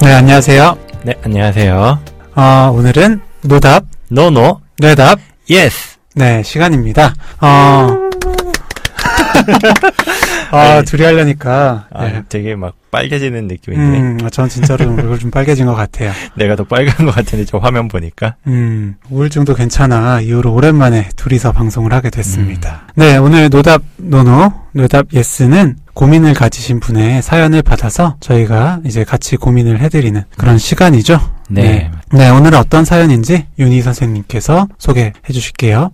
네, 안녕하세요. 네, 안녕하세요. 어, 오늘은 노답, no no, 뇌답, yes. 네, 시간입니다. 어, 아, 네. 둘이 하려니까. 아, 네. 되게 막 빨개지는 느낌인데 음, 전 진짜로 얼굴 좀 빨개진 것 같아요. 내가 더 빨간 것 같은데 저 화면 보니까 음, 우울증도 괜찮아. 이후로 오랜만에 둘이서 방송을 하게 됐습니다. 음. 네, 오늘 노답 no no, 노답 yes는 고민을 가지신 분의 사연을 받아서 저희가 이제 같이 고민을 해드리는 그런 시간이죠. 네. 네, 오늘은 어떤 사연인지 윤희 선생님께서 소개해 주실게요.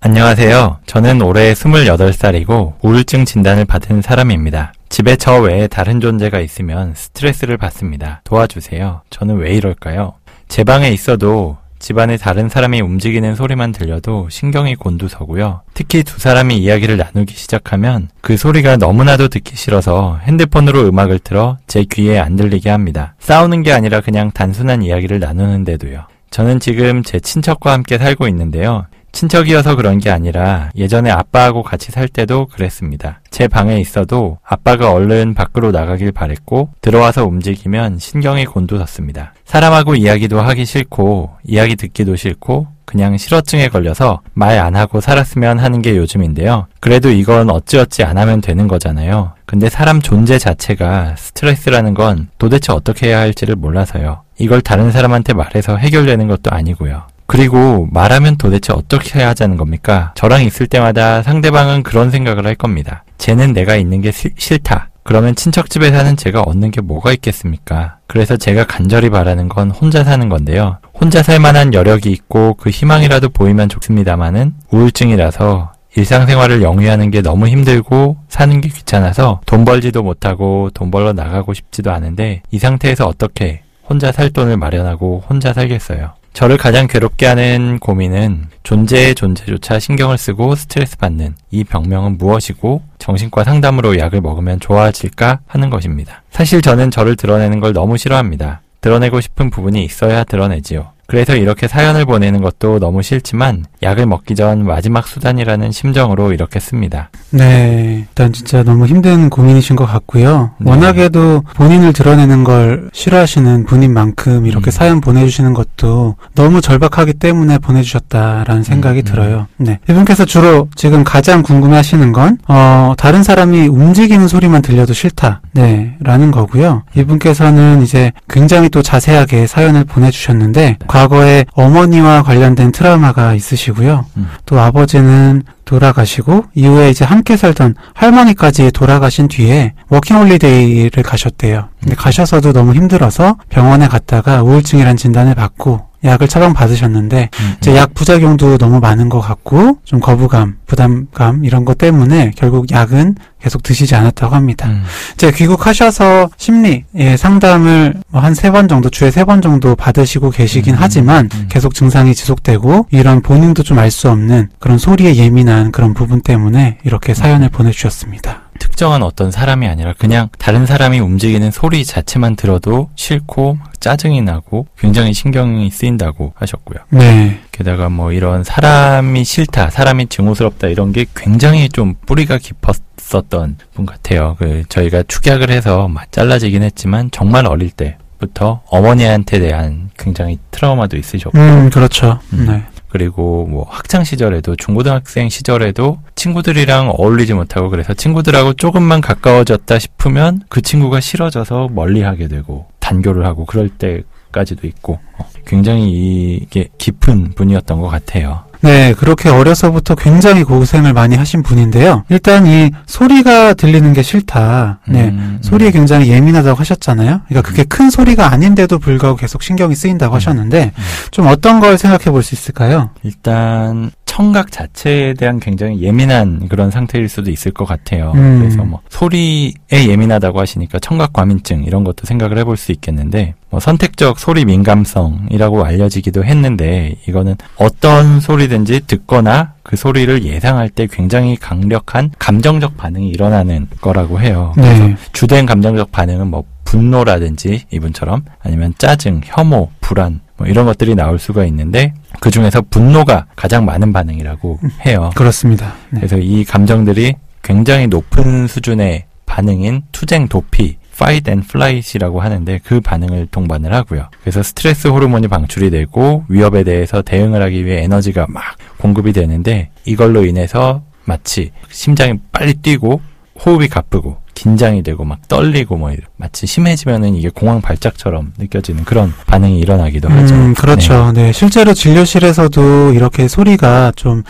안녕하세요. 저는 올해 28살이고 우울증 진단을 받은 사람입니다. 집에 저 외에 다른 존재가 있으면 스트레스를 받습니다. 도와주세요. 저는 왜 이럴까요? 제 방에 있어도 집안에 다른 사람이 움직이는 소리만 들려도 신경이 곤두서고요. 특히 두 사람이 이야기를 나누기 시작하면 그 소리가 너무나도 듣기 싫어서 핸드폰으로 음악을 틀어 제 귀에 안 들리게 합니다. 싸우는 게 아니라 그냥 단순한 이야기를 나누는데도요. 저는 지금 제 친척과 함께 살고 있는데요. 친척이어서 그런 게 아니라 예전에 아빠하고 같이 살 때도 그랬습니다. 제 방에 있어도 아빠가 얼른 밖으로 나가길 바랬고 들어와서 움직이면 신경이 곤두섰습니다. 사람하고 이야기도 하기 싫고 이야기 듣기도 싫고 그냥 실어증에 걸려서 말 안 하고 살았으면 하는 게 요즘인데요. 그래도 이건 어찌어찌 안 하면 되는 거잖아요. 근데 사람 존재 자체가 스트레스라는 건 도대체 어떻게 해야 할지를 몰라서요. 이걸 다른 사람한테 말해서 해결되는 것도 아니고요. 그리고 말하면 도대체 어떻게 해야 하자는 겁니까? 저랑 있을 때마다 상대방은 그런 생각을 할 겁니다. 쟤는 내가 있는 게 시- 싫다. 그러면 친척집에 사는 제가 얻는 게 뭐가 있겠습니까? 그래서 제가 간절히 바라는 건 혼자 사는 건데요. 혼자 살 만한 여력이 있고 그 희망이라도 보이면 좋습니다만은 우울증이라서 일상생활을 영위하는 게 너무 힘들고 사는 게 귀찮아서 돈 벌지도 못하고 돈 벌러 나가고 싶지도 않은데 이 상태에서 어떻게 혼자 살 돈을 마련하고 혼자 살겠어요. 저를 가장 괴롭게 하는 고민은 존재의 존재조차 신경을 쓰고 스트레스 받는 이 병명은 무엇이고 정신과 상담으로 약을 먹으면 좋아질까 하는 것입니다. 사실 저는 저를 드러내는 걸 너무 싫어합니다. 드러내고 싶은 부분이 있어야 드러내지요. 그래서 이렇게 사연을 보내는 것도 너무 싫지만 약을 먹기 전 마지막 수단이라는 심정으로 이렇게 씁니다. 네, 일단 진짜 너무 힘든 고민이신 것 같고요. 네. 워낙에도 본인을 드러내는 걸 싫어하시는 분인 만큼 이렇게 음. 사연 보내주시는 것도 너무 절박하기 때문에 보내주셨다라는 생각이 음, 음. 들어요. 네. 이분께서 주로 지금 가장 궁금해 하시는 건, 어, 다른 사람이 움직이는 소리만 들려도 싫다. 네, 라는 거고요. 이분께서는 이제 굉장히 또 자세하게 사연을 보내주셨는데, 과거에 어머니와 관련된 트라우마가 있으시고요. 음. 또 아버지는 돌아가시고 이후에 이제 함께 살던 할머니까지 돌아가신 뒤에 워킹홀리데이를 가셨대요. 근데 가셔서도 너무 힘들어서 병원에 갔다가 우울증이란 진단을 받고 약을 처방 받으셨는데 이제 약 부작용도 너무 많은 것 같고 좀 거부감, 부담감 이런 것 때문에 결국 약은 계속 드시지 않았다고 합니다. 음. 이제 귀국하셔서 심리 예, 상담을 한세 번 정도 주에 세 번 정도 받으시고 계시긴 음, 하지만 음. 계속 증상이 지속되고 이런 본인도 좀 알 수 없는 그런 소리에 예민한 그런 부분 때문에 이렇게 사연을 보내주셨습니다. 특정한 어떤 사람이 아니라 그냥 다른 사람이 움직이는 소리 자체만 들어도 싫고 막 짜증이 나고 굉장히 신경이 쓰인다고 하셨고요. 네, 게다가 뭐 이런 사람이 싫다, 사람이 증오스럽다 이런 게 굉장히 좀 뿌리가 깊었었던 분 같아요. 그 저희가 축약을 해서 막 잘라지긴 했지만 정말 어릴 때 부터 어머니한테 대한 굉장히 트라우마도 있으셨고 음 그렇죠. 음. 네, 그리고 뭐 학창 시절에도 중고등학생 시절에도 친구들이랑 어울리지 못하고 그래서 친구들하고 조금만 가까워졌다 싶으면 그 친구가 싫어져서 멀리하게 되고 단교를 하고 그럴 때까지도 있고 어, 굉장히 이게 깊은 분이었던 것 같아요. 네, 그렇게 어려서부터 굉장히 고생을 많이 하신 분인데요. 일단 이 소리가 들리는 게 싫다. 네. 음, 소리에 굉장히 예민하다고 하셨잖아요. 그러니까 그게 큰 소리가 아닌데도 불구하고 계속 신경이 쓰인다고 하셨는데 음. 좀 어떤 걸 생각해 볼 수 있을까요? 일단 청각 자체에 대한 굉장히 예민한 그런 상태일 수도 있을 것 같아요. 음. 그래서 뭐 소리에 예민하다고 하시니까 청각 과민증 이런 것도 생각을 해볼 수 있겠는데 뭐 선택적 소리 민감성이라고 알려지기도 했는데 이거는 어떤 소리든지 듣거나 그 소리를 예상할 때 굉장히 강력한 감정적 반응이 일어나는 거라고 해요. 그래서 네. 주된 감정적 반응은 뭐 분노라든지 이분처럼 아니면 짜증, 혐오, 불안 뭐 이런 것들이 나올 수가 있는데 그 중에서 분노가 가장 많은 반응이라고 해요. 그렇습니다. 네. 그래서 이 감정들이 굉장히 높은 수준의 반응인 투쟁, 도피, fight and flight이라고 하는데 그 반응을 동반을 하고요. 그래서 스트레스 호르몬이 방출이 되고 위협에 대해서 대응을 하기 위해 에너지가 막 공급이 되는데 이걸로 인해서 마치 심장이 빨리 뛰고 호흡이 가쁘고 긴장이 되고 막 떨리고 뭐 이런- 마치 심해지면은 이게 공황 발작처럼 느껴지는 그런 반응이 일어나기도 하죠. 음, 그렇죠. 네. 실제로 진료실에서도 이렇게 소리가 좀,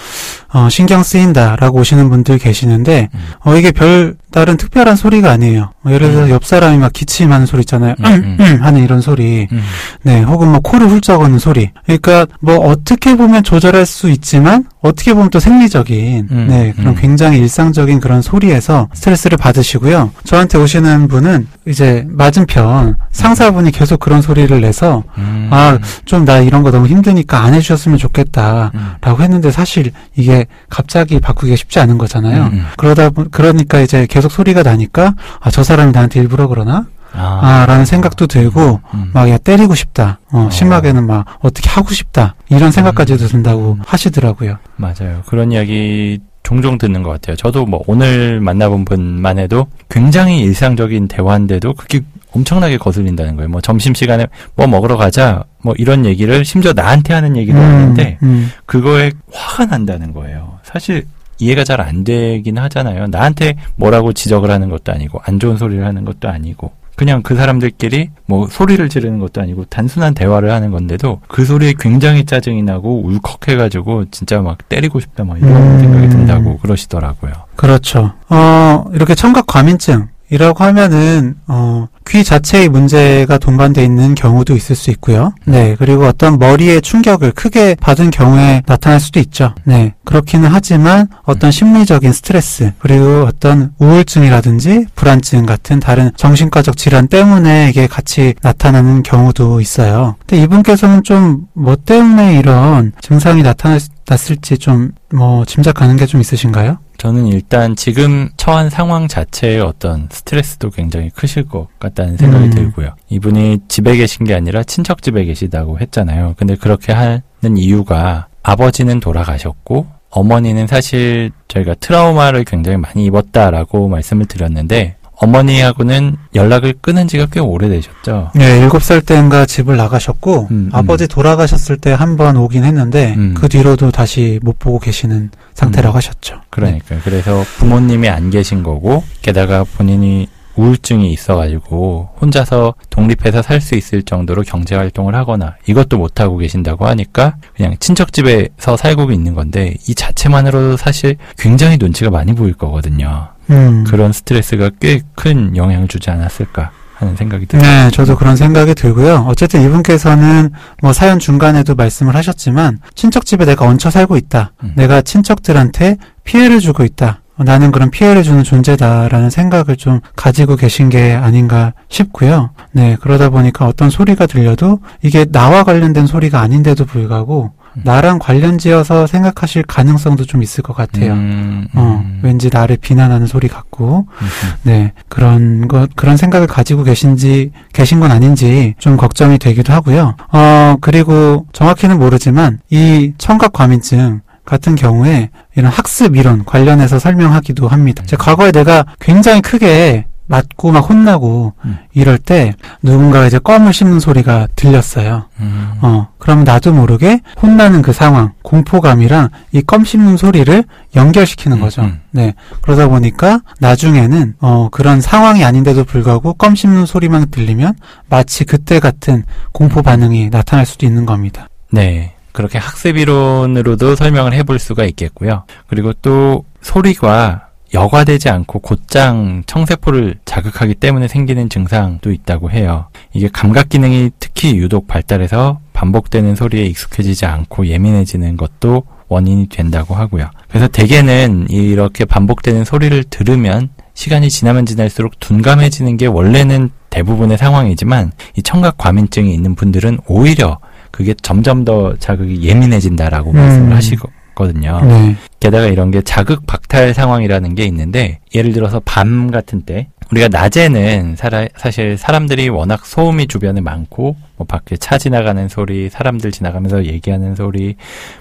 어, 신경 쓰인다라고 오시는 분들 계시는데, 음. 어, 이게 별, 다른 특별한 소리가 아니에요. 어, 예를 들어서 음. 옆 사람이 막 기침하는 소리 있잖아요. 음, 음, 음. 음 하는 이런 소리. 음. 네. 혹은 뭐 코를 훌쩍거는 소리. 그러니까 뭐 어떻게 보면 조절할 수 있지만, 어떻게 보면 또 생리적인, 음, 네. 그런 음. 굉장히 일상적인 그런 소리에서 스트레스를 받으시고요. 저한테 오시는 분은 이제 맞은편 상사분이 계속 그런 소리를 내서, 음. 아, 좀 나 이런 거 너무 힘드니까 안 해주셨으면 좋겠다. 음. 라고 했는데 사실 이게 갑자기 바꾸기가 쉽지 않은 거잖아요. 음, 음. 그러다, 보- 그러니까 이제 계속 소리가 나니까, 아, 저 사람이 나한테 일부러 그러나? 아, 아, 라는 생각도 들고, 음. 막, 야, 때리고 싶다. 어, 어. 심하게는 막, 어떻게 하고 싶다. 이런 생각까지도 든다고 음. 하시더라고요. 맞아요. 그런 이야기 종종 듣는 것 같아요. 저도 뭐 오늘 만나본 분만 해도 굉장히 일상적인 대화인데도 그게 엄청나게 거슬린다는 거예요. 뭐 점심시간에 뭐 먹으러 가자. 뭐 이런 얘기를 심지어 나한테 하는 얘기도 하는데 음, 그거에 화가 난다는 거예요. 사실 이해가 잘 안 되긴 하잖아요. 나한테 뭐라고 지적을 하는 것도 아니고 안 좋은 소리를 하는 것도 아니고 그냥 그 사람들끼리 뭐 소리를 지르는 것도 아니고 단순한 대화를 하는 건데도 그 소리에 굉장히 짜증이 나고 울컥해가지고 진짜 막 때리고 싶다 막 이런 음. 생각이 든다고 그러시더라고요. 그렇죠. 어, 이렇게 청각 과민증. 이라고 하면은 어, 귀 자체의 문제가 동반돼 있는 경우도 있을 수 있고요. 네, 그리고 어떤 머리의 충격을 크게 받은 경우에 나타날 수도 있죠. 네, 그렇기는 하지만 어떤 심리적인 스트레스 그리고 어떤 우울증이라든지 불안증 같은 다른 정신과적 질환 때문에 이게 같이 나타나는 경우도 있어요. 근데 이분께서는 좀 뭐 때문에 이런 증상이 나타났을지 좀 뭐 짐작하는 게 좀 있으신가요? 저는 일단 지금 처한 상황 자체의 어떤 스트레스도 굉장히 크실 것 같다는 생각이 음. 들고요. 이분이 집에 계신 게 아니라 친척 집에 계시다고 했잖아요. 근데 그렇게 하는 이유가 아버지는 돌아가셨고 어머니는 사실 저희가 트라우마를 굉장히 많이 입었다라고 말씀을 드렸는데 어머니하고는 연락을 끊은 지가 꽤 오래되셨죠. 네, 일곱 살 때인가 집을 나가셨고, 음, 아버지 돌아가셨을 때 한 번 오긴 했는데, 음. 그 뒤로도 다시 못 보고 계시는 상태라고 음. 하셨죠. 그러니까요. 그래서 부모님이 안 계신 거고 게다가 본인이 우울증이 있어가지고 혼자서 독립해서 살 수 있을 정도로 경제 활동을 하거나 이것도 못 하고 계신다고 하니까 그냥 친척 집에서 살고 있는 건데 이 자체만으로도 사실 굉장히 눈치가 많이 보일 거거든요. 음. 그런 스트레스가 꽤 큰 영향을 주지 않았을까 하는 생각이 들어요. 네, 저도 그런 생각이 들고요. 어쨌든 이분께서는 뭐 사연 중간에도 말씀을 하셨지만, 친척 집에 내가 얹혀 살고 있다. 음. 내가 친척들한테 피해를 주고 있다. 어, 나는 그런 피해를 주는 존재다라는 생각을 좀 가지고 계신 게 아닌가 싶고요. 네, 그러다 보니까 어떤 소리가 들려도 이게 나와 관련된 소리가 아닌데도 불구하고 음. 나랑 관련지어서 생각하실 가능성도 좀 있을 것 같아요. 음, 어, 음, 왠지 나를 비난하는 소리 같고, 음, 네, 그런 것, 그런 생각을 가지고 계신지, 계신 건 아닌지 좀 걱정이 되기도 하고요. 어, 그리고 정확히는 모르지만, 이 청각 과민증, 같은 경우에 이런 학습 이론 관련해서 설명하기도 합니다. 제 과거에 내가 굉장히 크게 맞고 막 혼나고 음. 이럴 때 누군가가 이제 껌을 씹는 소리가 들렸어요. 음. 어, 그럼 나도 모르게 혼나는 그 상황, 공포감이랑 이 껌 씹는 소리를 연결시키는 음, 거죠. 음. 네. 그러다 보니까 나중에는, 어, 그런 상황이 아닌데도 불구하고 껌 씹는 소리만 들리면 마치 그때 같은 공포 반응이 나타날 수도 있는 겁니다. 네. 그렇게 학습 이론으로도 설명을 해볼 수가 있겠고요. 그리고 또 소리가 여과되지 않고 곧장 청세포를 자극하기 때문에 생기는 증상도 있다고 해요. 이게 감각 기능이 특히 유독 발달해서 반복되는 소리에 익숙해지지 않고 예민해지는 것도 원인이 된다고 하고요. 그래서 대개는 이렇게 반복되는 소리를 들으면 시간이 지나면 지날수록 둔감해지는 게 원래는 대부분의 상황이지만 이 청각 과민증이 있는 분들은 오히려 그게 점점 더 자극이 예민해진다라고 음. 말씀을 하시 거든요. 네. 게다가 이런 게 자극 박탈 상황이라는 게 있는데 예를 들어서 밤 같은 때 우리가 낮에는 사라, 사실 사람들이 워낙 소음이 주변에 많고 뭐 밖에 차 지나가는 소리, 사람들 지나가면서 얘기하는 소리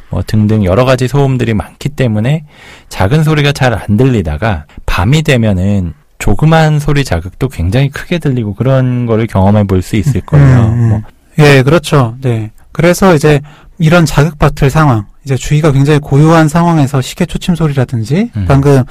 뭐 등등 여러 가지 소음들이 많기 때문에 작은 소리가 잘 안 들리다가 밤이 되면은 조그만 소리 자극도 굉장히 크게 들리고 그런 거를 경험해 볼 수 있을 거예요. 음, 음. 뭐, 예, 그렇죠. 네. 그래서 이제 이런 자극받을 상황, 이제 주위가 굉장히 고요한 상황에서 시계 초침 소리라든지 음. 방금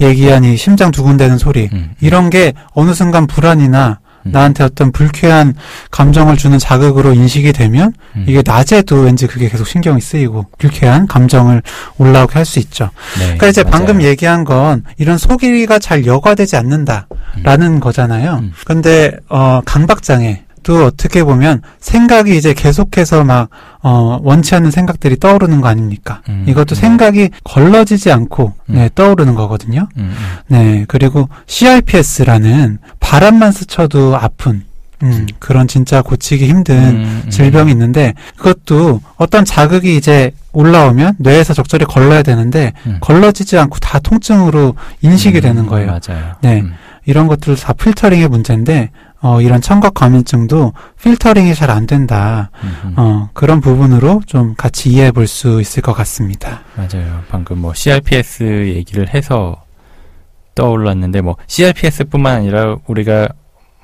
얘기한 이 심장 두근대는 소리 음, 이런 게 어느 순간 불안이나 음. 나한테 어떤 불쾌한 감정을 주는 자극으로 인식이 되면 음. 이게 낮에도 왠지 그게 계속 신경이 쓰이고 불쾌한 감정을 올라오게 할 수 있죠. 네, 그러니까 이제 맞아요. 방금 얘기한 건 이런 소리가 잘 여과되지 않는다라는 거잖아요. 음. 근데 어 강박장애 또 어떻게 보면 생각이 이제 계속해서 막 어, 원치 않는 생각들이 떠오르는 거 아닙니까? 음, 이것도 음. 생각이 걸러지지 않고 음. 네, 떠오르는 거거든요. 음, 음. 네, 그리고 CRPS라는 바람만 스쳐도 아픈 음, 그런 진짜 고치기 힘든 음, 음. 질병이 있는데 그것도 어떤 자극이 이제 올라오면 뇌에서 적절히 걸러야 되는데 음. 걸러지지 않고 다 통증으로 인식이 음, 되는 거예요. 맞아요. 네. 음. 이런 것들 다 필터링의 문제인데 어, 이런 청각 과민증도 필터링이 잘 안 된다. 음. 어, 그런 부분으로 좀 같이 이해해 볼 수 있을 것 같습니다. 맞아요. 방금 뭐 CRPS 얘기를 해서 떠올랐는데 뭐 CRPS뿐만 아니라 우리가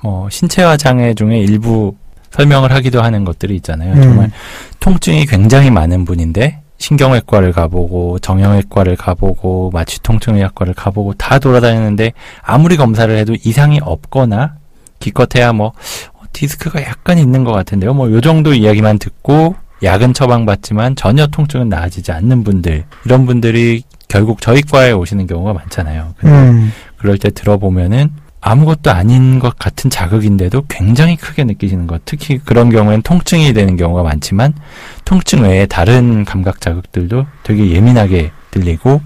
뭐 신체화 장애 중에 일부 설명을 하기도 하는 것들이 있잖아요. 음. 정말 통증이 굉장히 많은 분인데 신경외과를 가보고 정형외과를 가보고 마취통증의학과를 가보고 다 돌아다니는데 아무리 검사를 해도 이상이 없거나 기껏해야 뭐 어, 디스크가 약간 있는 것 같은데요. 뭐 요 정도 이야기만 듣고 약은 처방받지만 전혀 통증은 나아지지 않는 분들 이런 분들이 결국 저희 과에 오시는 경우가 많잖아요. 근데 음, 그럴 때 들어보면은 아무것도 아닌 것 같은 자극인데도 굉장히 크게 느끼시는 것. 특히 그런 경우엔 통증이 되는 경우가 많지만 통증 외에 다른 감각 자극들도 되게 예민하게 들리고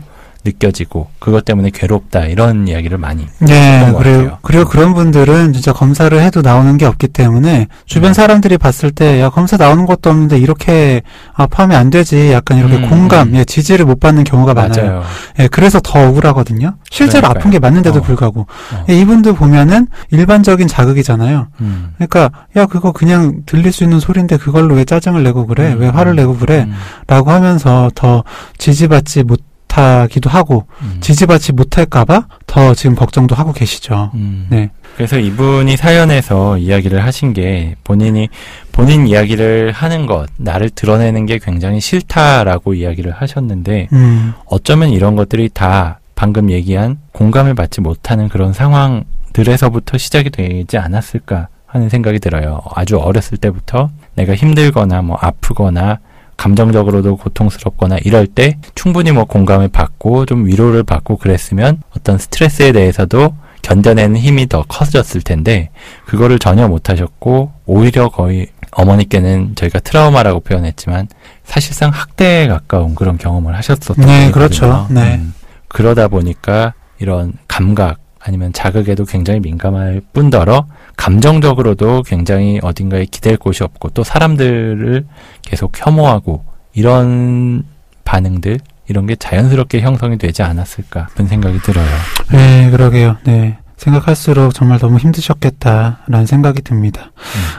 느껴지고 그것 때문에 괴롭다 이런 이야기를 많이 네, 것 그리고. 그리고 그런 분들은 진짜 검사를 해도 나오는 게 없기 때문에 주변 음. 사람들이 봤을 때, 야, 검사 나오는 것도 없는데 이렇게 아파하면 안 되지. 약간 이렇게 음, 공감, 음. 예, 지지를 못 받는 경우가 많아요. 맞아요. 예, 그래서 더 억울하거든요. 실제로 그러니까요. 아픈 게 맞는데도 어. 불구하고. 어. 예, 이분들 보면은 일반적인 자극이잖아요. 음. 그러니까, 야, 그거 그냥 들릴 수 있는 소리인데 그걸로 왜 짜증을 내고 그래? 음, 왜 화를 내고 그래? 음, 라고 하면서 더 지지받지 못 하기도 하고, 음. 지지받지 못할까봐 더 지금 걱정도 하고 계시죠. 음. 네. 그래서 이분이 사연에서 이야기를 하신 게 본인이 본인 이야기를 하는 것, 나를 드러내는 게 굉장히 싫다라고 이야기를 하셨는데 음, 어쩌면 이런 것들이 다 방금 얘기한 공감을 받지 못하는 그런 상황들에서부터 시작이 되지 않았을까 하는 생각이 들어요. 아주 어렸을 때부터 내가 힘들거나 뭐 아프거나 감정적으로도 고통스럽거나 이럴 때 충분히 뭐 공감을 받고 좀 위로를 받고 그랬으면 어떤 스트레스에 대해서도 견뎌내는 힘이 더 커졌을 텐데 그거를 전혀 못하셨고 오히려 거의 어머니께는 저희가 트라우마라고 표현했지만 사실상 학대에 가까운 그런 경험을 하셨었던 네, 거거든요. 그렇죠. 네. 음, 그러다 보니까 이런 감각 아니면 자극에도 굉장히 민감할 뿐더러 감정적으로도 굉장히 어딘가에 기댈 곳이 없고 또 사람들을 계속 혐오하고 이런 반응들 이런 게 자연스럽게 형성이 되지 않았을까 그런 생각이 들어요. 네, 그러게요. 네. 생각할수록 정말 너무 힘드셨겠다라는 생각이 듭니다.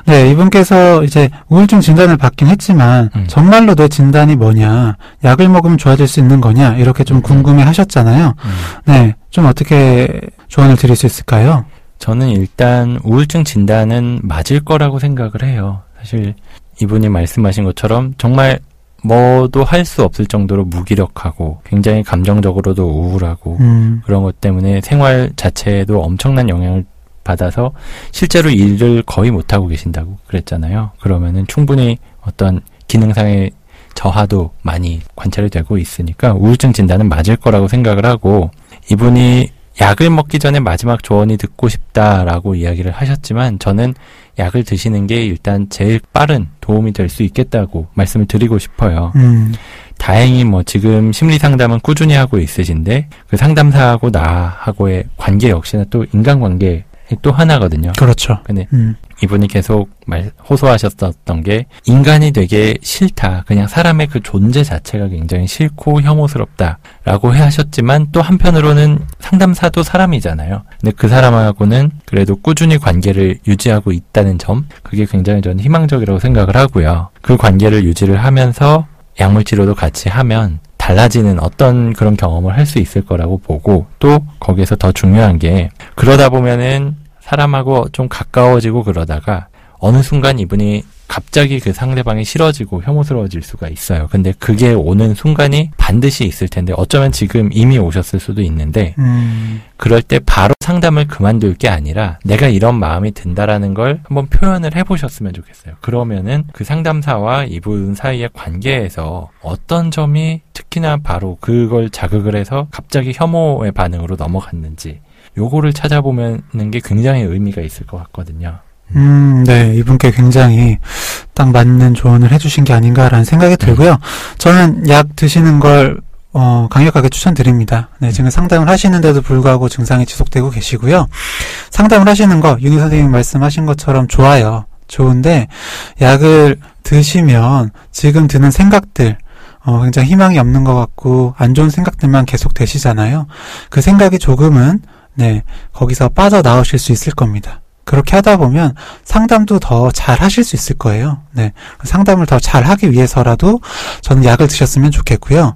네, 이분께서 이제 우울증 진단을 받긴 했지만 음. 정말로 내 진단이 뭐냐, 약을 먹으면 좋아질 수 있는 거냐 이렇게 좀 음. 궁금해 하셨잖아요. 음. 네, 좀 어떻게 조언을 드릴 수 있을까요? 저는 일단 우울증 진단은 맞을 거라고 생각을 해요. 사실 이분이 말씀하신 것처럼 정말 뭐도 할 수 없을 정도로 무기력하고 굉장히 감정적으로도 우울하고 음, 그런 것 때문에 생활 자체에도 엄청난 영향을 받아서 실제로 일을 거의 못하고 계신다고 그랬잖아요. 그러면은 충분히 어떤 기능상의 저하도 많이 관찰이 되고 있으니까 우울증 진단은 맞을 거라고 생각을 하고 이분이 약을 먹기 전에 마지막 조언이 듣고 싶다라고 이야기를 하셨지만 저는 약을 드시는 게 일단 제일 빠른 도움이 될 수 있겠다고 말씀을 드리고 싶어요. 음, 다행히 뭐 지금 심리 상담은 꾸준히 하고 있으신데 그 상담사하고 나하고의 관계 역시나 또 인간관계 또 하나거든요. 그렇죠. 근데 음, 이분이 계속 말 호소하셨었던 게 인간이 되게 싫다. 그냥 사람의 그 존재 자체가 굉장히 싫고 혐오스럽다라고 해 하셨지만 또 한편으로는 상담사도 사람이잖아요. 근데 그 사람하고는 그래도 꾸준히 관계를 유지하고 있다는 점 그게 굉장히 저는 희망적이라고 생각을 하고요. 그 관계를 유지를 하면서 약물 치료도 같이 하면 달라지는 어떤 그런 경험을 할 수 있을 거라고 보고 또 거기에서 더 중요한 게 그러다 보면은 사람하고 좀 가까워지고 그러다가 어느 순간 이분이 갑자기 그 상대방이 싫어지고 혐오스러워질 수가 있어요. 근데 그게 오는 순간이 반드시 있을 텐데 어쩌면 지금 이미 오셨을 수도 있는데 음, 그럴 때 바로 상담을 그만둘 게 아니라 내가 이런 마음이 든다라는 걸 한번 표현을 해보셨으면 좋겠어요. 그러면은 그 상담사와 이분 사이의 관계에서 어떤 점이 특히나 바로 그걸 자극을 해서 갑자기 혐오의 반응으로 넘어갔는지 요거를 찾아보는 게 굉장히 의미가 있을 것 같거든요. 음, 네, 이분께 굉장히 딱 맞는 조언을 해주신 게 아닌가라는 생각이 들고요. 저는 약 드시는 걸 어, 강력하게 추천드립니다. 네, 지금 상담을 하시는데도 불구하고 증상이 지속되고 계시고요. 상담을 하시는 거, 윤희 선생님 말씀하신 것처럼 좋아요. 좋은데, 약을 드시면 지금 드는 생각들, 어, 굉장히 희망이 없는 것 같고, 안 좋은 생각들만 계속 되시잖아요. 그 생각이 조금은, 네, 거기서 빠져 나오실 수 있을 겁니다. 그렇게 하다 보면 상담도 더 잘 하실 수 있을 거예요. 네. 상담을 더 잘 하기 위해서라도 저는 약을 드셨으면 좋겠고요.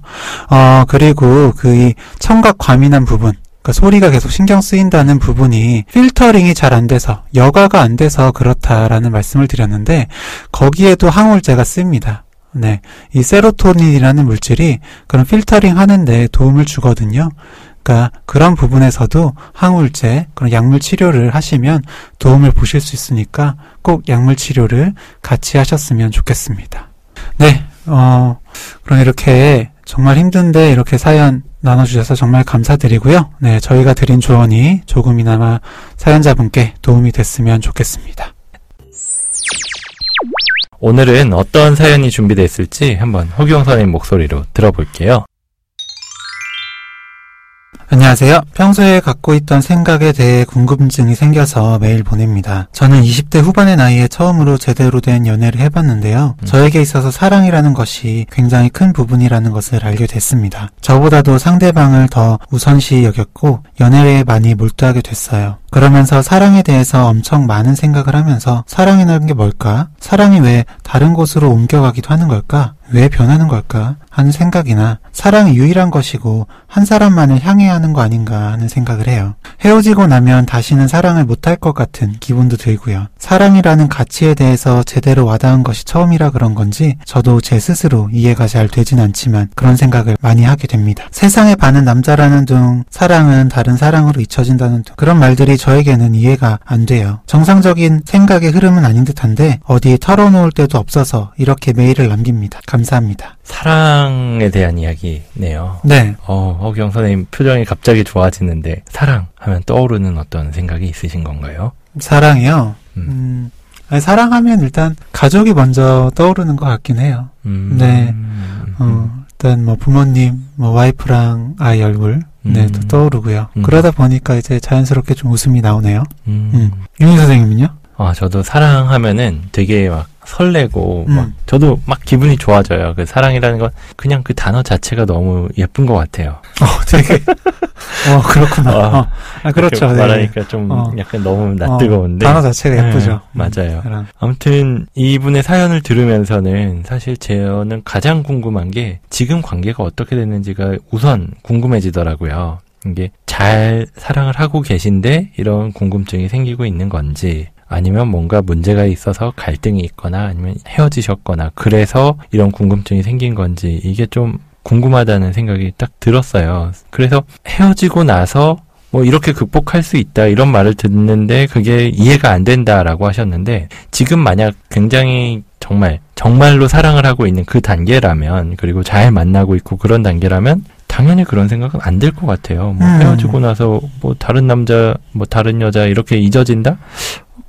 어, 그리고 그 이 청각 과민한 부분, 그 소리가 계속 신경 쓰인다는 부분이 필터링이 잘 안 돼서, 여가가 안 돼서 그렇다라는 말씀을 드렸는데, 거기에도 항우울제가 씁니다. 네. 이 세로토닌이라는 물질이 그런 필터링 하는데 도움을 주거든요. 그러니까 그런 부분에서도 항우울제, 그런 약물 치료를 하시면 도움을 보실 수 있으니까 꼭 약물 치료를 같이 하셨으면 좋겠습니다. 네, 어, 그럼 이렇게 정말 힘든데 이렇게 사연 나눠주셔서 정말 감사드리고요. 네, 저희가 드린 조언이 조금이나마 사연자분께 도움이 됐으면 좋겠습니다. 오늘은 어떤 사연이 준비됐을지 한번 허경 선생님 목소리로 들어볼게요. 안녕하세요. 평소에 갖고 있던 생각에 대해 궁금증이 생겨서 메일 보냅니다. 저는 20대 후반의 나이에 처음으로 제대로 된 연애를 해봤는데요. 음. 저에게 있어서 사랑이라는 것이 굉장히 큰 부분이라는 것을 알게 됐습니다. 저보다도 상대방을 더 우선시 여겼고 연애에 많이 몰두하게 됐어요. 그러면서 사랑에 대해서 엄청 많은 생각을 하면서 사랑이라는 게 뭘까? 사랑이 왜 다른 곳으로 옮겨가기도 하는 걸까? 왜 변하는 걸까? 하는 생각이나 사랑이 유일한 것이고 한 사람만을 향해야 하는 거 아닌가 하는 생각을 해요. 헤어지고 나면 다시는 사랑을 못할 것 같은 기분도 들고요. 사랑이라는 가치에 대해서 제대로 와닿은 것이 처음이라 그런 건지 저도 제 스스로 이해가 잘 되진 않지만 그런 생각을 많이 하게 됩니다. 세상에 반은 남자라는 둥, 사랑은 다른 사랑으로 잊혀진다는 둥 그런 말들이 저에게는 이해가 안 돼요. 정상적인 생각의 흐름은 아닌 듯한데 어디에 털어놓을 데도 없어서 이렇게 메일을 남깁니다. 감사합니다. 사랑에 대한 이야기네요. 네. 어, 허경 선생님 표정이 갑자기 좋아지는데 사랑 하면 떠오르는 어떤 생각이 있으신 건가요? 사랑이요. 음. 음, 사랑하면 일단 가족이 먼저 떠오르는 것 같긴 해요. 음. 네. 음. 어, 일단 뭐 부모님, 뭐 와이프랑 아이 얼굴, 네, 음. 또 떠오르고요. 음. 그러다 보니까 이제 자연스럽게 좀 웃음이 나오네요. 음. 음. 윤희 선생님은요? 아, 저도 사랑하면은 되게 막 설레고, 음. 막, 저도 막 기분이 좋아져요. 그 사랑이라는 건 그냥 그 단어 자체가 너무 예쁜 것 같아요. 어, 되게, 어, 그렇구나. 아, 어, 아, 그렇죠. 네. 말하니까 좀 어. 약간 너무 어, 낯뜨거운데. 단어 자체가 예쁘죠. 네, 맞아요. 사랑. 아무튼 이분의 사연을 들으면서는 사실 저는 가장 궁금한 게 지금 관계가 어떻게 됐는지가 우선 궁금해지더라고요. 이게 잘 사랑을 하고 계신데 이런 궁금증이 생기고 있는 건지 아니면 뭔가 문제가 있어서 갈등이 있거나 아니면 헤어지셨거나 그래서 이런 궁금증이 생긴 건지 이게 좀 궁금하다는 생각이 딱 들었어요. 그래서 헤어지고 나서 뭐 이렇게 극복할 수 있다 이런 말을 듣는데 그게 이해가 안 된다라고 하셨는데 지금 만약 굉장히 정말 정말로 사랑을 하고 있는 그 단계라면 그리고 잘 만나고 있고 그런 단계라면 당연히 그런 생각은 안 들 것 같아요. 뭐 음. 헤어지고 나서 뭐 다른 남자 뭐 다른 여자 이렇게 잊어진다?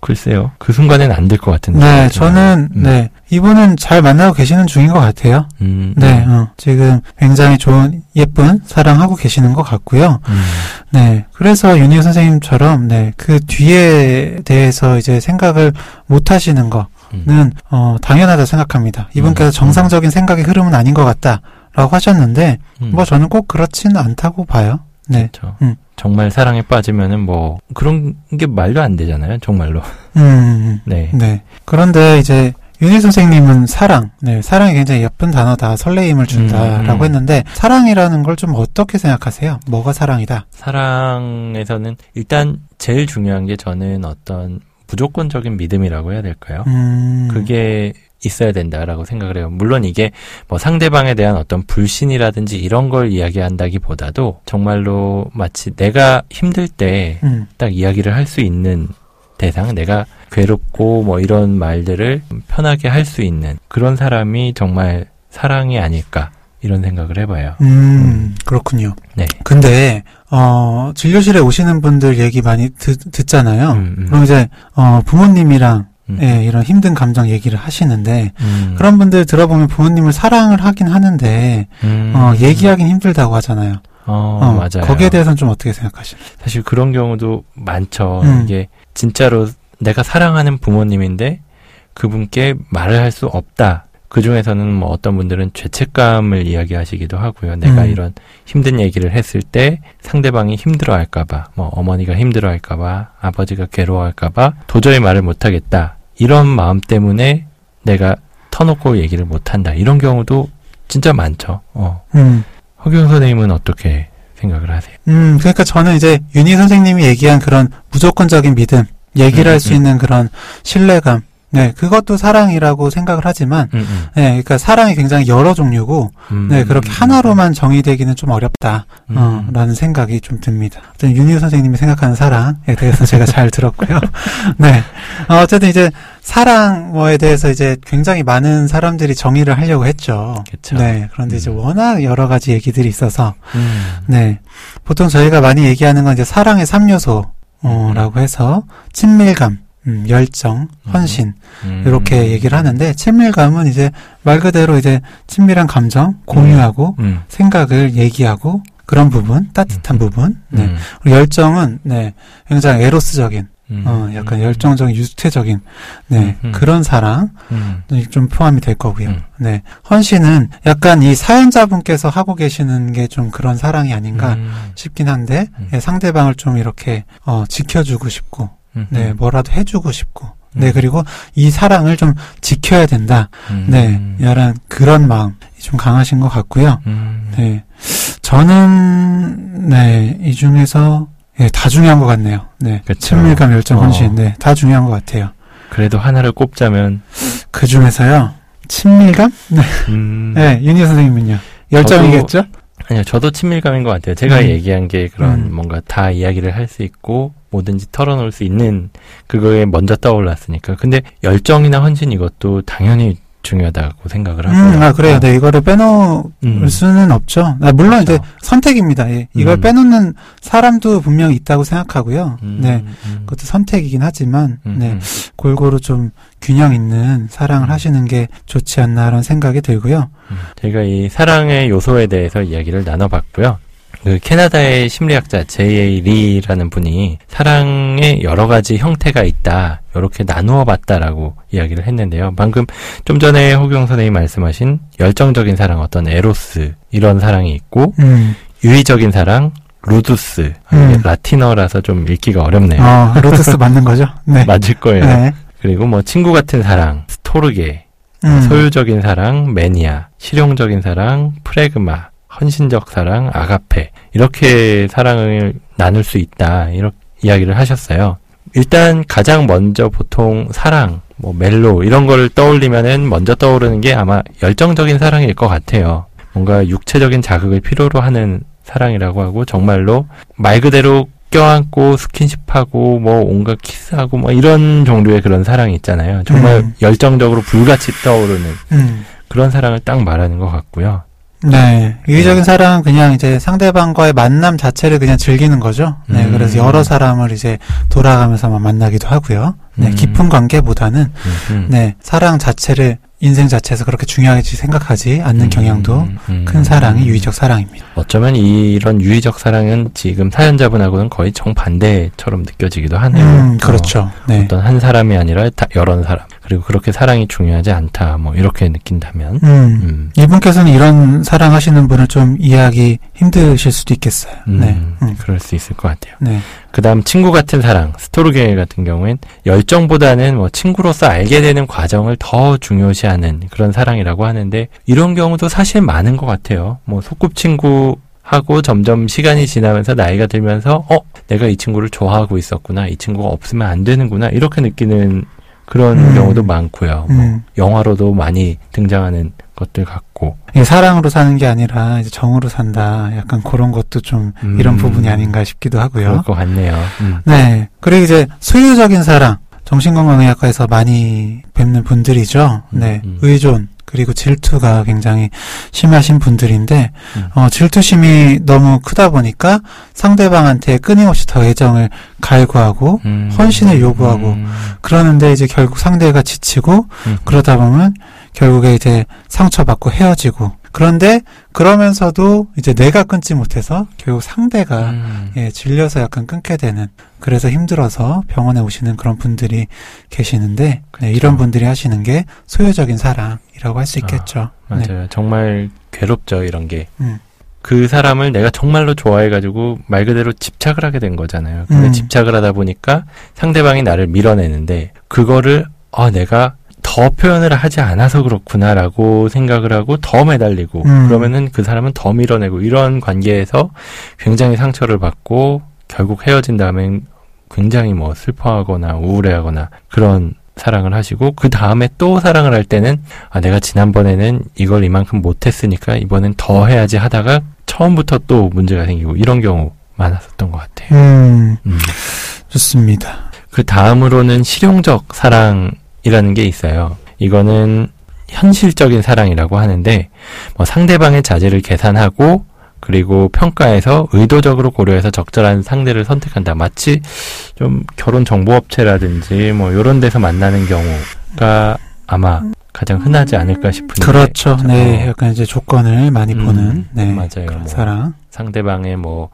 글쎄요. 그 순간에는 안 될 것 같은데. 네, 저는, 음. 네, 이분은 잘 만나고 계시는 중인 것 같아요. 음, 네, 음, 어, 지금 굉장히 좋은, 예쁜 사랑하고 계시는 것 같고요. 음, 네. 그래서 윤희 선생님처럼, 네, 그 뒤에 대해서 이제 생각을 못 하시는 거는, 음. 어, 당연하다 생각합니다. 이분께서 음. 정상적인 생각의 흐름은 아닌 것 같다. 라고 하셨는데, 음. 뭐 저는 꼭 그렇지는 않다고 봐요. 네. 그렇죠. 음. 정말 사랑에 빠지면은 뭐 그런 게 말도 안 되잖아요. 정말로. 음, 네. 네. 그런데 이제, 윤희 선생님은 사랑, 네, 사랑이 굉장히 예쁜 단어다, 설레임을 준다라고 음, 음. 했는데 사랑이라는 걸 좀 어떻게 생각하세요? 뭐가 사랑이다? 사랑에서는 일단 제일 중요한 게 저는 어떤 무조건적인 믿음이라고 해야 될까요? 음, 그게 있어야 된다라고 생각을 해요. 물론 이게 뭐 상대방에 대한 어떤 불신이라든지 이런 걸 이야기한다기보다도 정말로 마치 내가 힘들 때 음, 딱 이야기를 할 수 있는 대상, 내가 괴롭고 뭐 이런 말들을 편하게 할 수 있는 그런 사람이 정말 사랑이 아닐까 이런 생각을 해봐요. 음, 그렇군요. 네. 근데 어 진료실에 오시는 분들 얘기 많이 듣, 듣잖아요. 음, 음. 그럼 이제 어 부모님이랑 음. 예, 이런 힘든 감정 얘기를 하시는데 음. 그런 분들 들어보면 부모님을 사랑을 하긴 하는데 음. 어 얘기하긴 힘들다고 하잖아요. 어, 어, 맞아요. 거기에 대해서는 좀 어떻게 생각하시나요? 사실 그런 경우도 많죠. 음. 이게 진짜로 내가 사랑하는 부모님인데 그분께 말을 할 수 없다. 그 중에서는 뭐 어떤 분들은 죄책감을 이야기하시기도 하고요. 내가 음. 이런 힘든 얘기를 했을 때 상대방이 힘들어할까봐, 뭐 어머니가 힘들어할까봐, 아버지가 괴로워할까봐 도저히 말을 못하겠다. 이런 마음 때문에 내가 터놓고 얘기를 못한다. 이런 경우도 진짜 많죠. 어. 음. 허경 선생님은 어떻게 생각을 하세요? 음, 그러니까 저는 이제 윤희 선생님이 얘기한 그런 무조건적인 믿음, 얘기를 음, 할수 음. 있는 그런 신뢰감, 네, 그것도 사랑이라고 생각을 하지만, 음, 음. 네, 그러니까 사랑이 굉장히 여러 종류고, 음, 네, 그렇게 음, 하나로만 정의되기는 좀 어렵다, 음. 어, 라는 생각이 좀 듭니다. 어쨌든 윤희 선생님이 생각하는 사랑에 대해서 제가 잘 들었고요. 네. 어, 어쨌든 이제 사랑 뭐에 대해서 이제 굉장히 많은 사람들이 정의를 하려고 했죠. 그쵸. 네. 그런데 이제 음. 워낙 여러 가지 얘기들이 있어서, 음. 네. 보통 저희가 많이 얘기하는 건 이제 사랑의 3요소, 어, 라고 해서, 친밀감, 음, 열정, 헌신, 음. 이렇게 얘기를 하는데, 친밀감은 이제 말 그대로 이제 친밀한 감정, 공유하고, 음. 생각을 얘기하고, 그런 부분, 따뜻한 부분, 네. 음. 그리고 열정은, 네, 굉장히 에로스적인, 음. 어, 약간 열정적인, 유태적인, 네, 음, 음. 그런 사랑, 음. 좀 포함이 될 거고요. 음. 네. 헌신은 약간 이 사연자분께서 하고 계시는 게 좀 그런 사랑이 아닌가 음. 싶긴 한데, 음. 예, 상대방을 좀 이렇게, 어, 지켜주고 싶고, 음. 네, 뭐라도 해주고 싶고, 네, 음. 그리고 이 사랑을 좀 지켜야 된다. 음. 네, 약간 그런 마음이 좀 강하신 것 같고요. 음. 네. 저는, 네, 이 중에서, 예, 다 중요한 것 같네요. 네. 그쵸. 친밀감, 열정, 어. 헌신, 네, 다 중요한 것 같아요. 그래도 하나를 꼽자면 그 중에서요, 친밀감? 네, 음. 네, 윤희 선생님은요? 열정이겠죠? 아니요, 저도 친밀감인 것 같아요. 제가 음. 얘기한 게 그런 음. 뭔가 다 이야기를 할 수 있고 뭐든지 털어놓을 수 있는 그거에 먼저 떠올랐으니까. 근데 열정이나 헌신 이것도 당연히 중요하다고 생각을 하고요. 음, 아, 그래요. 어. 네, 이거를 빼놓을 음. 수는 없죠. 아, 물론 그렇죠. 이제 선택입니다. 예. 이걸 음. 빼놓는 사람도 분명히 있다고 생각하고요. 음, 네. 음. 그것도 선택이긴 하지만, 음, 네. 음. 골고루 좀 균형 있는 사랑을 음. 하시는 게 좋지 않나라는 생각이 들고요. 음. 저희가 이 사랑의 요소에 대해서 이야기를 나눠봤고요. 그 캐나다의 심리학자 J.A. 리라는 분이 사랑의 여러 가지 형태가 있다. 이렇게 나누어 봤다라고 이야기를 했는데요. 방금 좀 전에 호경 선생님이 말씀하신 열정적인 사랑, 어떤 에로스 이런 사랑이 있고 음. 유희적인 사랑, ludus. 아, 음. 라틴어라서 좀 읽기가 어렵네요. 어, ludus 맞는 거죠? 네. 맞을 거예요. 네. 그리고 뭐 친구 같은 사랑, 스토르게, 음. 소유적인 사랑, 매니아, 실용적인 사랑, 프레그마, 헌신적 사랑, 아가페 이렇게 사랑을 나눌 수 있다 이렇게 이야기를 하셨어요. 일단 가장 먼저 보통 사랑, 뭐 멜로 이런 거를 떠올리면은 먼저 떠오르는 게 아마 열정적인 사랑일 것 같아요. 뭔가 육체적인 자극을 필요로 하는 사랑이라고 하고 정말로 말 그대로 껴안고 스킨십하고 뭐 온갖 키스하고 뭐 이런 종류의 그런 사랑이 있잖아요. 정말 음. 열정적으로 불같이 떠오르는 음. 그런 사랑을 딱 말하는 것 같고요. 네. 유의적인 사랑은 그냥 이제 상대방과의 만남 자체를 그냥 즐기는 거죠. 네. 음. 그래서 여러 사람을 이제 돌아가면서만 만나기도 하고요. 네. 음. 깊은 관계보다는 음, 네. 사랑 자체를 인생 자체에서 그렇게 중요하게 생각하지 않는 음, 경향도 음, 음. 큰 사랑이 유의적 사랑입니다. 어쩌면 이런 유의적 사랑은 지금 사연자분하고는 거의 정반대처럼 느껴지기도 하네요. 음, 어, 그렇죠. 네. 어떤 한 사람이 아니라 다 여러 사람. 그리고 그렇게 사랑이 중요하지 않다. 뭐 이렇게 느낀다면 음. 음. 이분께서는 이런 사랑하시는 분을 좀 이해하기 힘드실 수도 있겠어요. 음, 네. 음. 그럴 수 있을 것 같아요. 네. 그다음 친구 같은 사랑 스토르게 같은 경우엔 열정보다는 뭐 친구로서 알게 되는 과정을 더 중요시하는 그런 사랑이라고 하는데 이런 경우도 사실 많은 것 같아요. 뭐 소꿉친구 하고 점점 시간이 지나면서 나이가 들면서 어 내가 이 친구를 좋아하고 있었구나 이 친구가 없으면 안 되는구나 이렇게 느끼는 그런 음. 경우도 많고요. 뭐 음. 영화로도 많이 등장하는 것들 같고 이게 사랑으로 사는 게 아니라 이제 정으로 산다. 약간 그런 것도 좀 음. 이런 부분이 아닌가 싶기도 그럴 하고요. 것 같네요. 음. 네. 그리고 이제 소유적인 사랑. 정신건강의학과에서 많이 뵙는 분들이죠. 음, 네. 음. 의존. 그리고 질투가 굉장히 심하신 분들인데, 음. 어, 질투심이 너무 크다 보니까 상대방한테 끊임없이 더 애정을 갈구하고, 음. 헌신을 요구하고, 음. 그러는데 이제 결국 상대가 지치고, 음. 그러다 보면 결국에 이제 상처받고 헤어지고, 그런데 그러면서도 이제 내가 끊지 못해서 결국 상대가 음. 예, 질려서 약간 끊게 되는 그래서 힘들어서 병원에 오시는 그런 분들이 계시는데 네, 이런 분들이 하시는 게 소유적인 사랑이라고 할 수 있겠죠. 네. 맞아요. 정말 괴롭죠, 이런 게. 음. 그 사람을 내가 정말로 좋아해가지고 말 그대로 집착을 하게 된 거잖아요. 근데 음. 집착을 하다 보니까 상대방이 나를 밀어내는데 그거를 아 내가 더 표현을 하지 않아서 그렇구나라고 생각을 하고 더 매달리고 음. 그러면은 그 사람은 더 밀어내고 이런 관계에서 굉장히 상처를 받고 결국 헤어진 다음엔 굉장히 뭐 슬퍼하거나 우울해하거나 그런 사랑을 하시고 그 다음에 또 사랑을 할 때는 아 내가 지난번에는 이걸 이만큼 못했으니까 이번엔 더 해야지 하다가 처음부터 또 문제가 생기고 이런 경우 많았었던 것 같아요. 음, 음. 좋습니다. 그 다음으로는 실용적 사랑 이라는 게 있어요. 이거는 현실적인 사랑이라고 하는데 뭐 상대방의 자질을 계산하고 그리고 평가해서 의도적으로 고려해서 적절한 상대를 선택한다. 마치 좀 결혼 정보 업체라든지 뭐 이런 데서 만나는 경우가 아마 가장 흔하지 않을까 싶은데 그렇죠. 저- 네, 어, 약간 이제 조건을 많이 음, 보는 네, 맞아요. 뭐. 사랑. 상대방의 뭐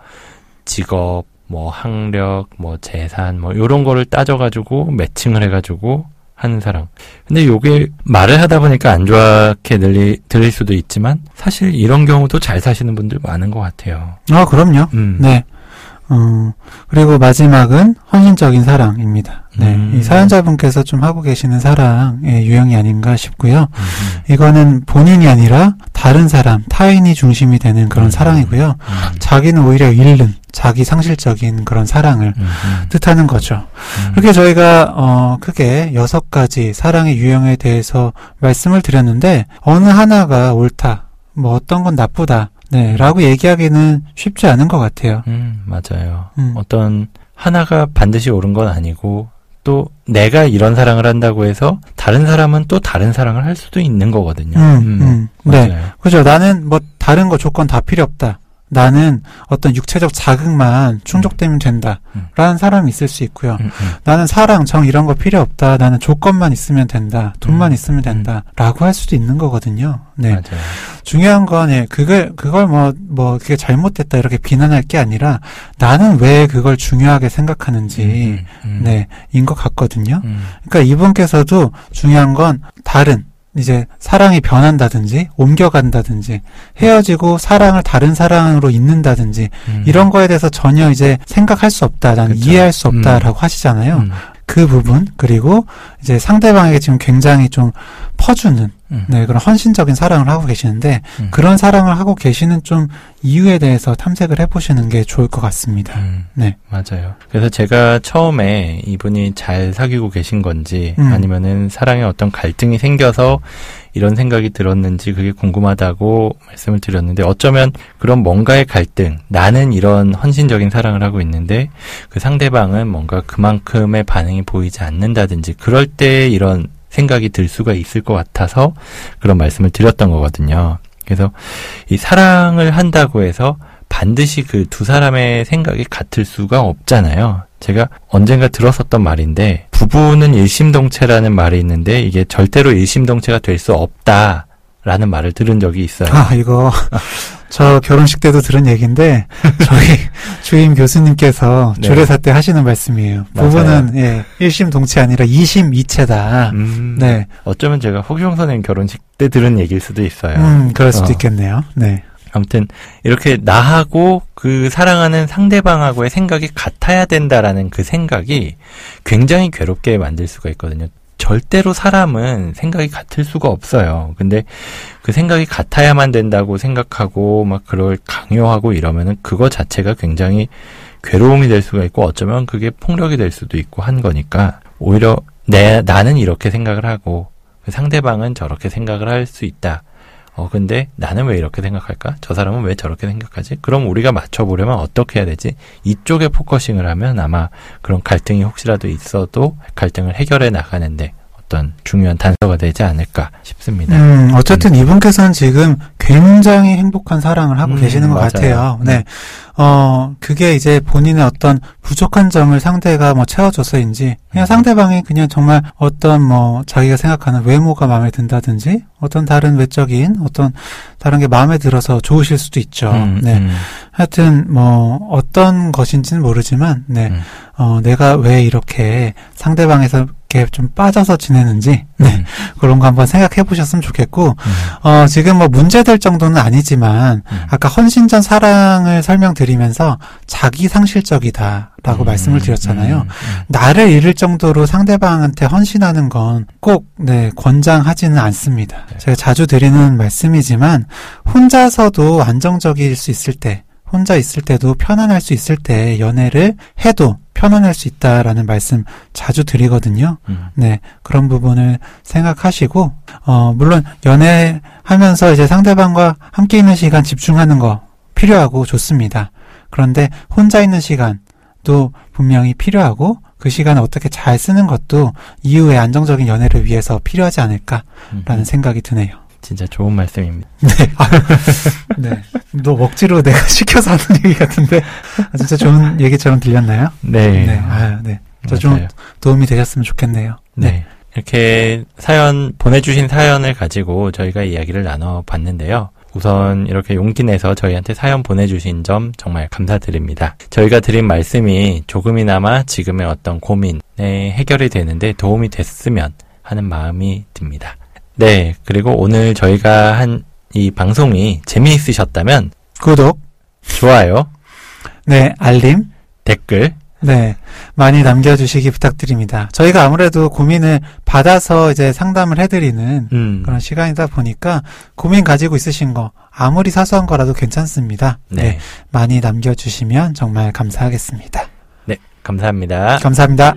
직업, 뭐 학력, 뭐 재산, 뭐 요런 거를 따져가지고 매칭을 해가지고 하는 사랑. 근데 요게 말을 하다 보니까 안 좋게 들리, 들릴 수도 있지만 사실 이런 경우도 잘 사시는 분들 많은 것 같아요. 아, 그럼요. 음. 네. 어, 그리고 마지막은 헌신적인 사랑입니다. 네. 음. 이 사연자분께서 좀 하고 계시는 사랑의 유형이 아닌가 싶고요. 음, 이거는 본인이 아니라 다른 사람, 타인이 중심이 되는 그런 음. 사랑이고요. 음, 자기는 오히려 잃는 자기 상실적인 그런 사랑을 음, 음, 뜻하는 거죠. 음. 그렇게 저희가 어 크게 여섯 가지 사랑의 유형에 대해서 말씀을 드렸는데 어느 하나가 옳다, 뭐 어떤 건 나쁘다, 네, 라고 얘기하기는 쉽지 않은 것 같아요. 음, 맞아요. 음. 어떤 하나가 반드시 옳은 건 아니고 또 내가 이런 사랑을 한다고 해서 다른 사람은 또 다른 사랑을 할 수도 있는 거거든요. 음, 음. 네. 맞아요. 그죠. 나는 뭐 다른 거 조건 다 필요 없다. 나는 어떤 육체적 자극만 충족되면 된다. 음. 라는 사람이 있을 수 있고요. 음, 음. 나는 사랑, 정 이런 거 필요 없다. 나는 조건만 있으면 된다. 돈만 음. 있으면 된다. 라고 할 수도 있는 거거든요. 네. 맞아요. 중요한 건, 예, 그걸, 그걸 뭐, 뭐, 그게 잘못됐다. 이렇게 비난할 게 아니라 나는 왜 그걸 중요하게 생각하는지, 음, 음, 네, 인 것 같거든요. 음, 그러니까 이분께서도 중요한 건 다른 이제 사랑이 변한다든지 옮겨간다든지 헤어지고 사랑을 다른 사랑으로 잇는다든지 음. 이런 거에 대해서 전혀 이제 생각할 수 없다, 나는 그쵸. 이해할 수 음. 없다라고 하시잖아요. 음, 그 부분 그리고 이제 상대방에게 지금 굉장히 좀 퍼주는 음, 네 그런 헌신적인 사랑을 하고 계시는데 음. 그런 사랑을 하고 계시는 좀 이유에 대해서 탐색을 해보시는 게 좋을 것 같습니다. 음, 네. 맞아요. 그래서 제가 처음에 이분이 잘 사귀고 계신 건지 음. 아니면은 사랑에 어떤 갈등이 생겨서 이런 생각이 들었는지 그게 궁금하다고 말씀을 드렸는데 어쩌면 그런 뭔가의 갈등, 나는 이런 헌신적인 사랑을 하고 있는데 그 상대방은 뭔가 그만큼의 반응이 보이지 않는다든지 그럴 때 이런 생각이 들 수가 있을 것 같아서 그런 말씀을 드렸던 거거든요. 그래서 이 사랑을 한다고 해서 반드시 그 두 사람의 생각이 같을 수가 없잖아요. 제가 언젠가 들었었던 말인데 부부는 일심동체라는 말이 있는데 이게 절대로 일심동체가 될 수 없다 라는 말을 들은 적이 있어요. 아 이거 저 결혼식 때도 들은 얘기인데 저희 주임 교수님께서 네. 주례사 때 하시는 말씀이에요. 맞아요. 부부는 예, 1심 동체 아니라 2심 이체다. 음, 네. 어쩌면 제가 호기용 선생님 결혼식 때 들은 얘기일 수도 있어요. 음, 그럴 수도 어. 있겠네요. 네. 아무튼 이렇게 나하고 그 사랑하는 상대방하고의 생각이 같아야 된다라는 그 생각이 굉장히 괴롭게 만들 수가 있거든요. 절대로 사람은 생각이 같을 수가 없어요. 근데 그 생각이 같아야만 된다고 생각하고 막 그걸 강요하고 이러면은 그거 자체가 굉장히 괴로움이 될 수가 있고 어쩌면 그게 폭력이 될 수도 있고 한 거니까 오히려 내 나는 이렇게 생각을 하고 그 상대방은 저렇게 생각을 할 수 있다. 어, 근데 나는 왜 이렇게 생각할까? 저 사람은 왜 저렇게 생각하지? 그럼 우리가 맞춰보려면 어떻게 해야 되지? 이쪽에 focusing을 하면 아마 그런 갈등이 혹시라도 있어도 갈등을 해결해 나가는데 어떤 중요한 단서가 되지 않을까 싶습니다. 음, 어쨌든 이분께서는 지금 굉장히 행복한 사랑을 하고 음, 계시는 것 맞아요. 같아요. 음. 네. 어, 그게 이제 본인의 어떤 부족한 점을 상대가 뭐 채워줘서인지, 그냥 음. 상대방이 그냥 정말 어떤 뭐 자기가 생각하는 외모가 마음에 든다든지, 어떤 다른 외적인 어떤 다른 게 마음에 들어서 좋으실 수도 있죠. 음, 네. 음, 하여튼 뭐 어떤 것인지는 모르지만, 네. 음. 어, 내가 왜 이렇게 상대방에서 이렇게 좀 빠져서 지내는지, 네. 음, 그런 거 한번 생각해 보셨으면 좋겠고, 음, 어, 지금 뭐 문제될 정도는 아니지만, 음. 아까 헌신전 사랑을 설명드리면서 자기 상실적이다라고 음, 말씀을 드렸잖아요. 음, 음. 나를 잃을 정도로 상대방한테 헌신하는 건 꼭, 네, 권장하지는 않습니다. 네. 제가 자주 드리는 말씀이지만, 혼자서도 안정적일 수 있을 때, 혼자 있을 때도 편안할 수 있을 때 연애를 해도 편안할 수 있다라는 말씀 자주 드리거든요. 음. 네, 그런 부분을 생각하시고, 어, 물론 연애하면서 이제 상대방과 함께 있는 시간 집중하는 거 필요하고 좋습니다. 그런데 혼자 있는 시간도 분명히 필요하고, 그 시간을 어떻게 잘 쓰는 것도 이후의 안정적인 연애를 위해서 필요하지 않을까라는 음. 생각이 드네요. 진짜 좋은 말씀입니다. 네. 아유, 네. 너 억지로 내가 시켜서 하는 얘기 같은데, 아, 진짜 좋은 얘기처럼 들렸나요? 네. 네. 아유, 네. 저 좀. 도움이 되셨으면 좋겠네요. 네. 이렇게 사연, 보내주신 사연을 가지고 저희가 이야기를 나눠봤는데요. 우선 이렇게 용기 내서 저희한테 사연 보내주신 점 정말 감사드립니다. 저희가 드린 말씀이 조금이나마 지금의 어떤 고민에 해결이 되는데 도움이 됐으면 하는 마음이 듭니다. 네. 그리고 오늘 저희가 한 이 방송이 재미있으셨다면 구독, 좋아요, 네, 알림, 댓글, 네, 많이 남겨주시기 부탁드립니다. 저희가 아무래도 고민을 받아서 이제 상담을 해드리는 음, 그런 시간이다 보니까 고민 가지고 있으신 거 아무리 사소한 거라도 괜찮습니다. 네, 네. 많이 남겨주시면 정말 감사하겠습니다. 네. 감사합니다. 감사합니다.